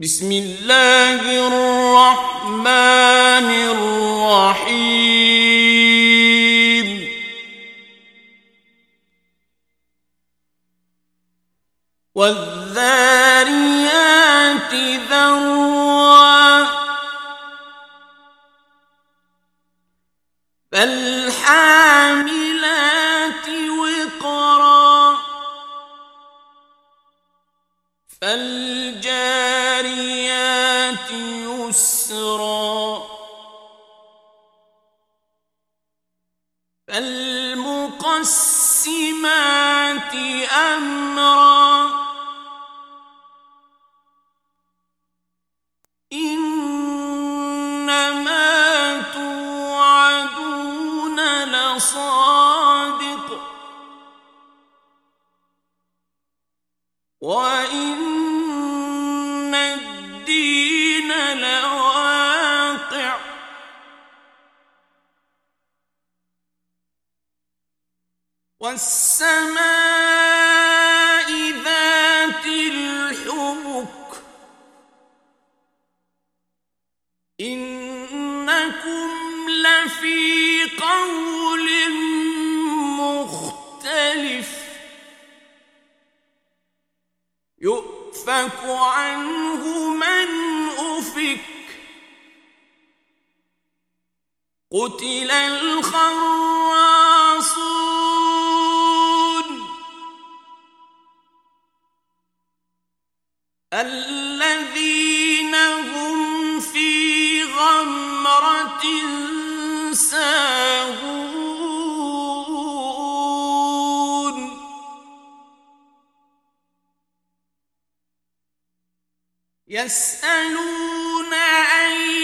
بسم الله الرحمن الرحيم. والذاريات ذروا. فالحاملات وقرا. فالجاريات يسرا. فالمقسمات أمرا. إنما توعدون لصادق. وإن والسماء الذين هم في غمرة ساهون. يسألون أيان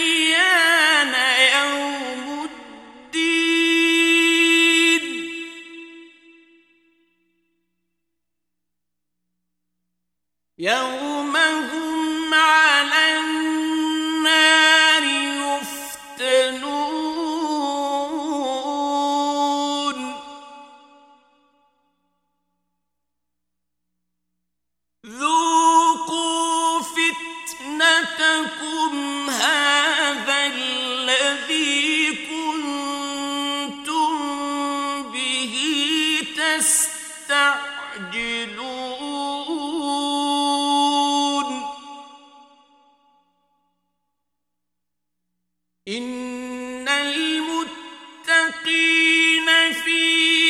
المتقين في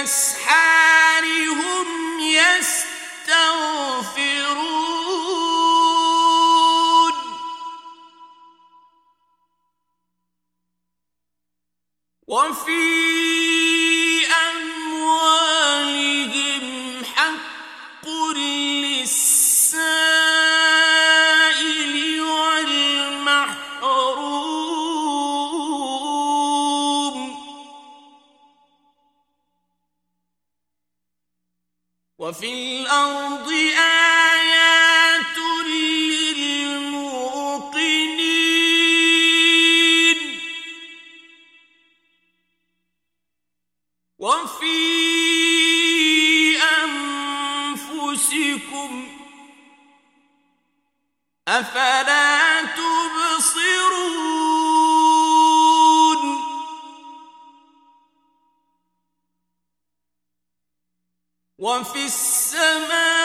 وبالأسحار هم يستغفرون. وفي وفي أنفسكم أفلا تبصرون؟ وفي السماء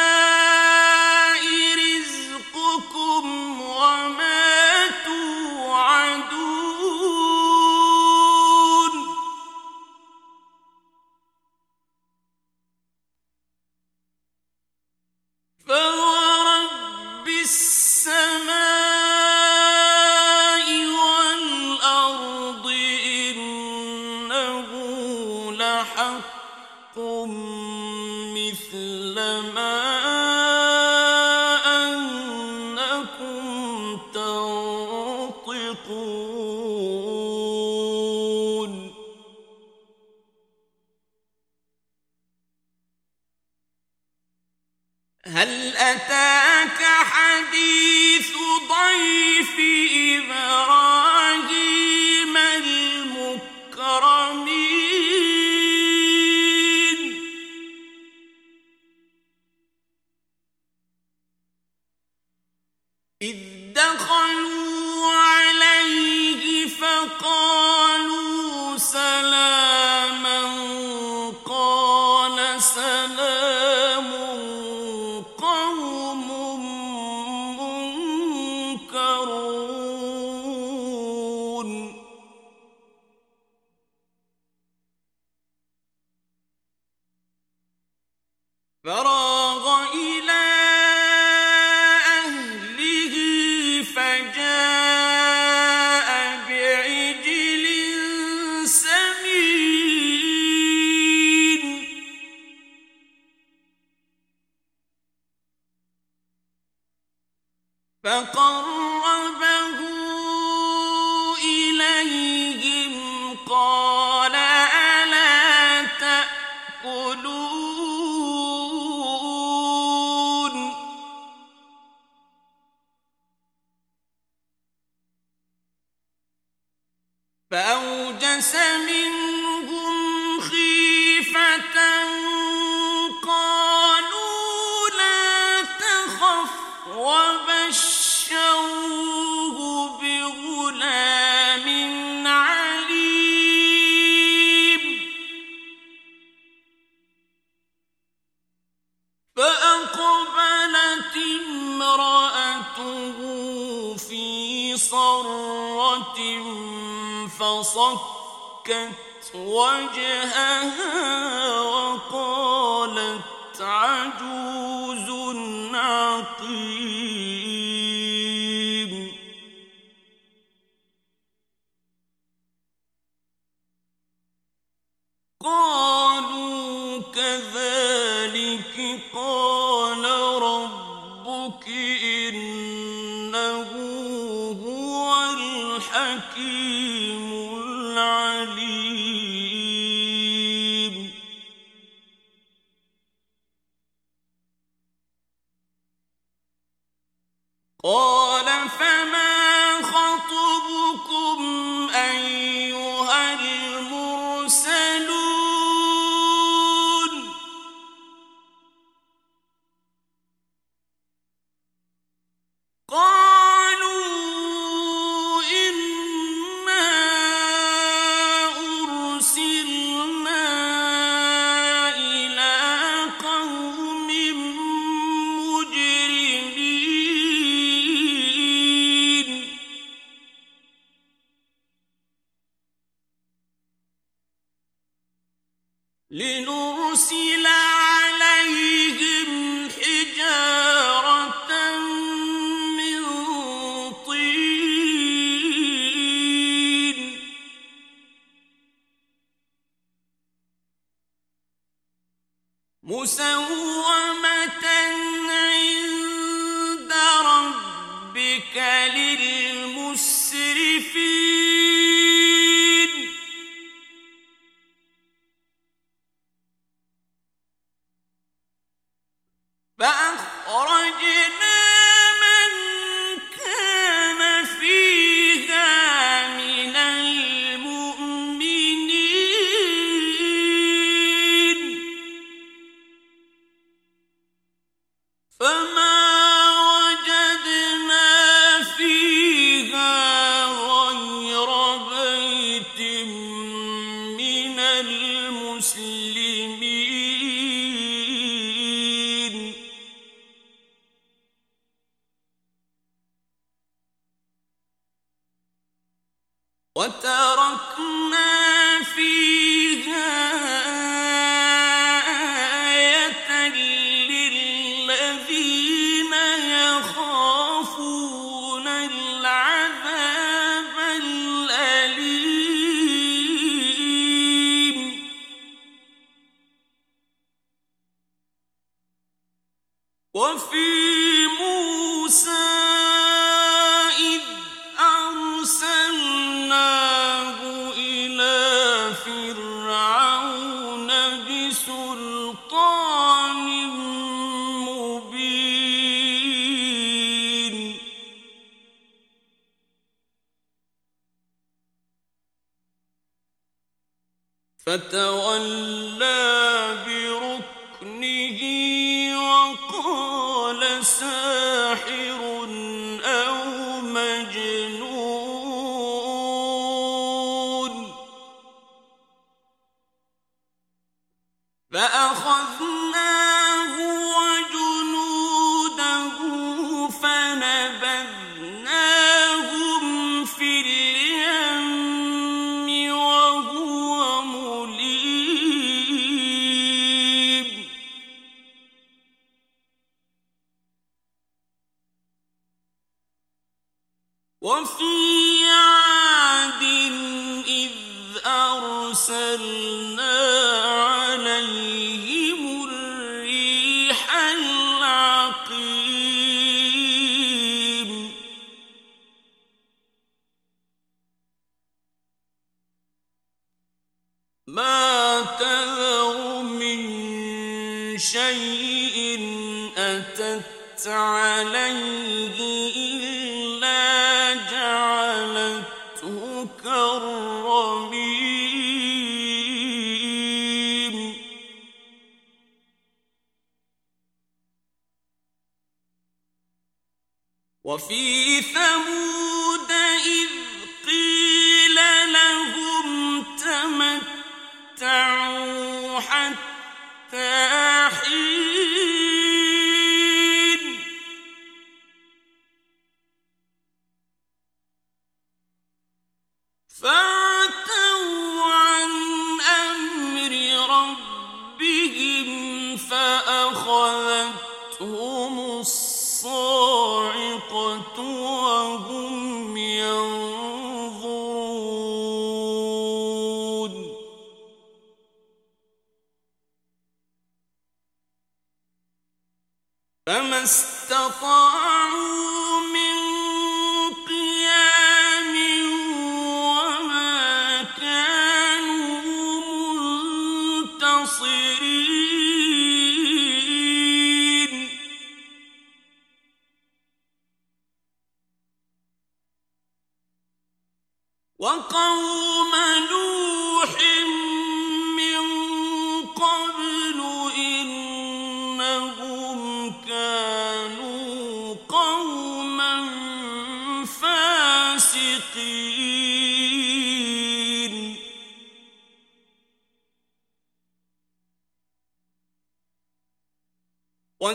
فرأى ألبس منهم خيفة قالوا لا تخف وبشروه بغلام عليم. فأقبلت امرأته في صرة فصك فَأَصْكَتْ وَجْهَهَا وَقَالَتْ عَجُوزٌ الحكيم العليم وفي موسى ساحر وفي عاد إذ أرسلنا وفي ثمود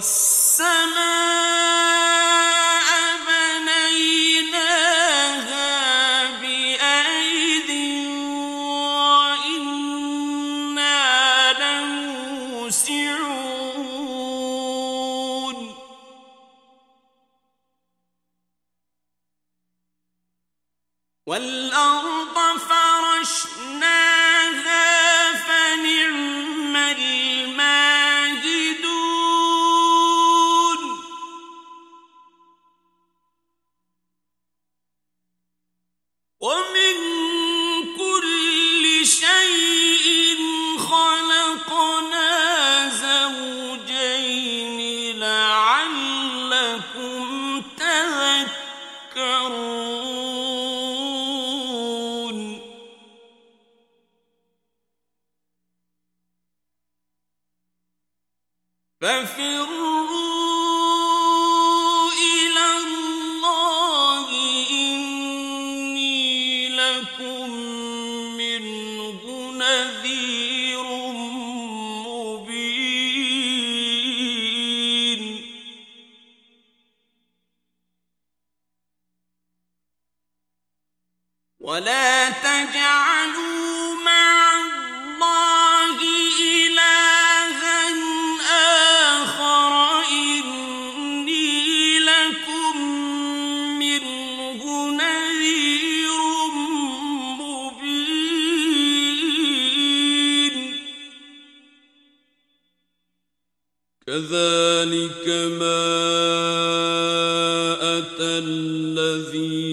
was ولا تجعلوا مع الله إلها آخر إني لكم منه نذير مبين. كذلك ما أتى الذين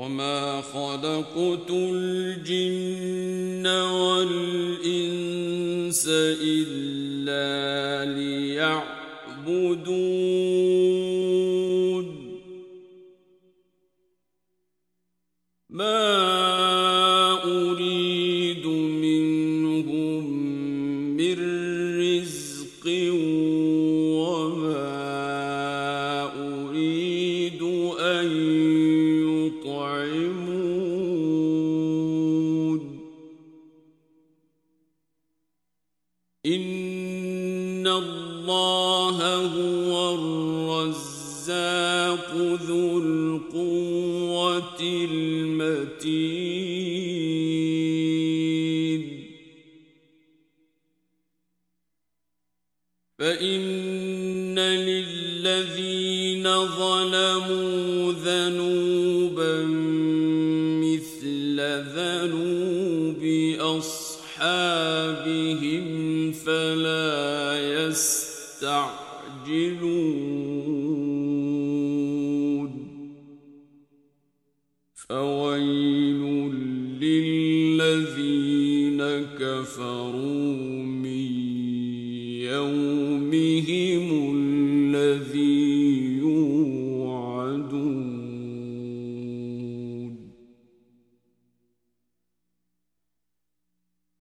وما خلقت الجن والإنس إلا فإن للذين ظلموا ذنوبا مثل ذنوب أصحابهم فلا يستعجلون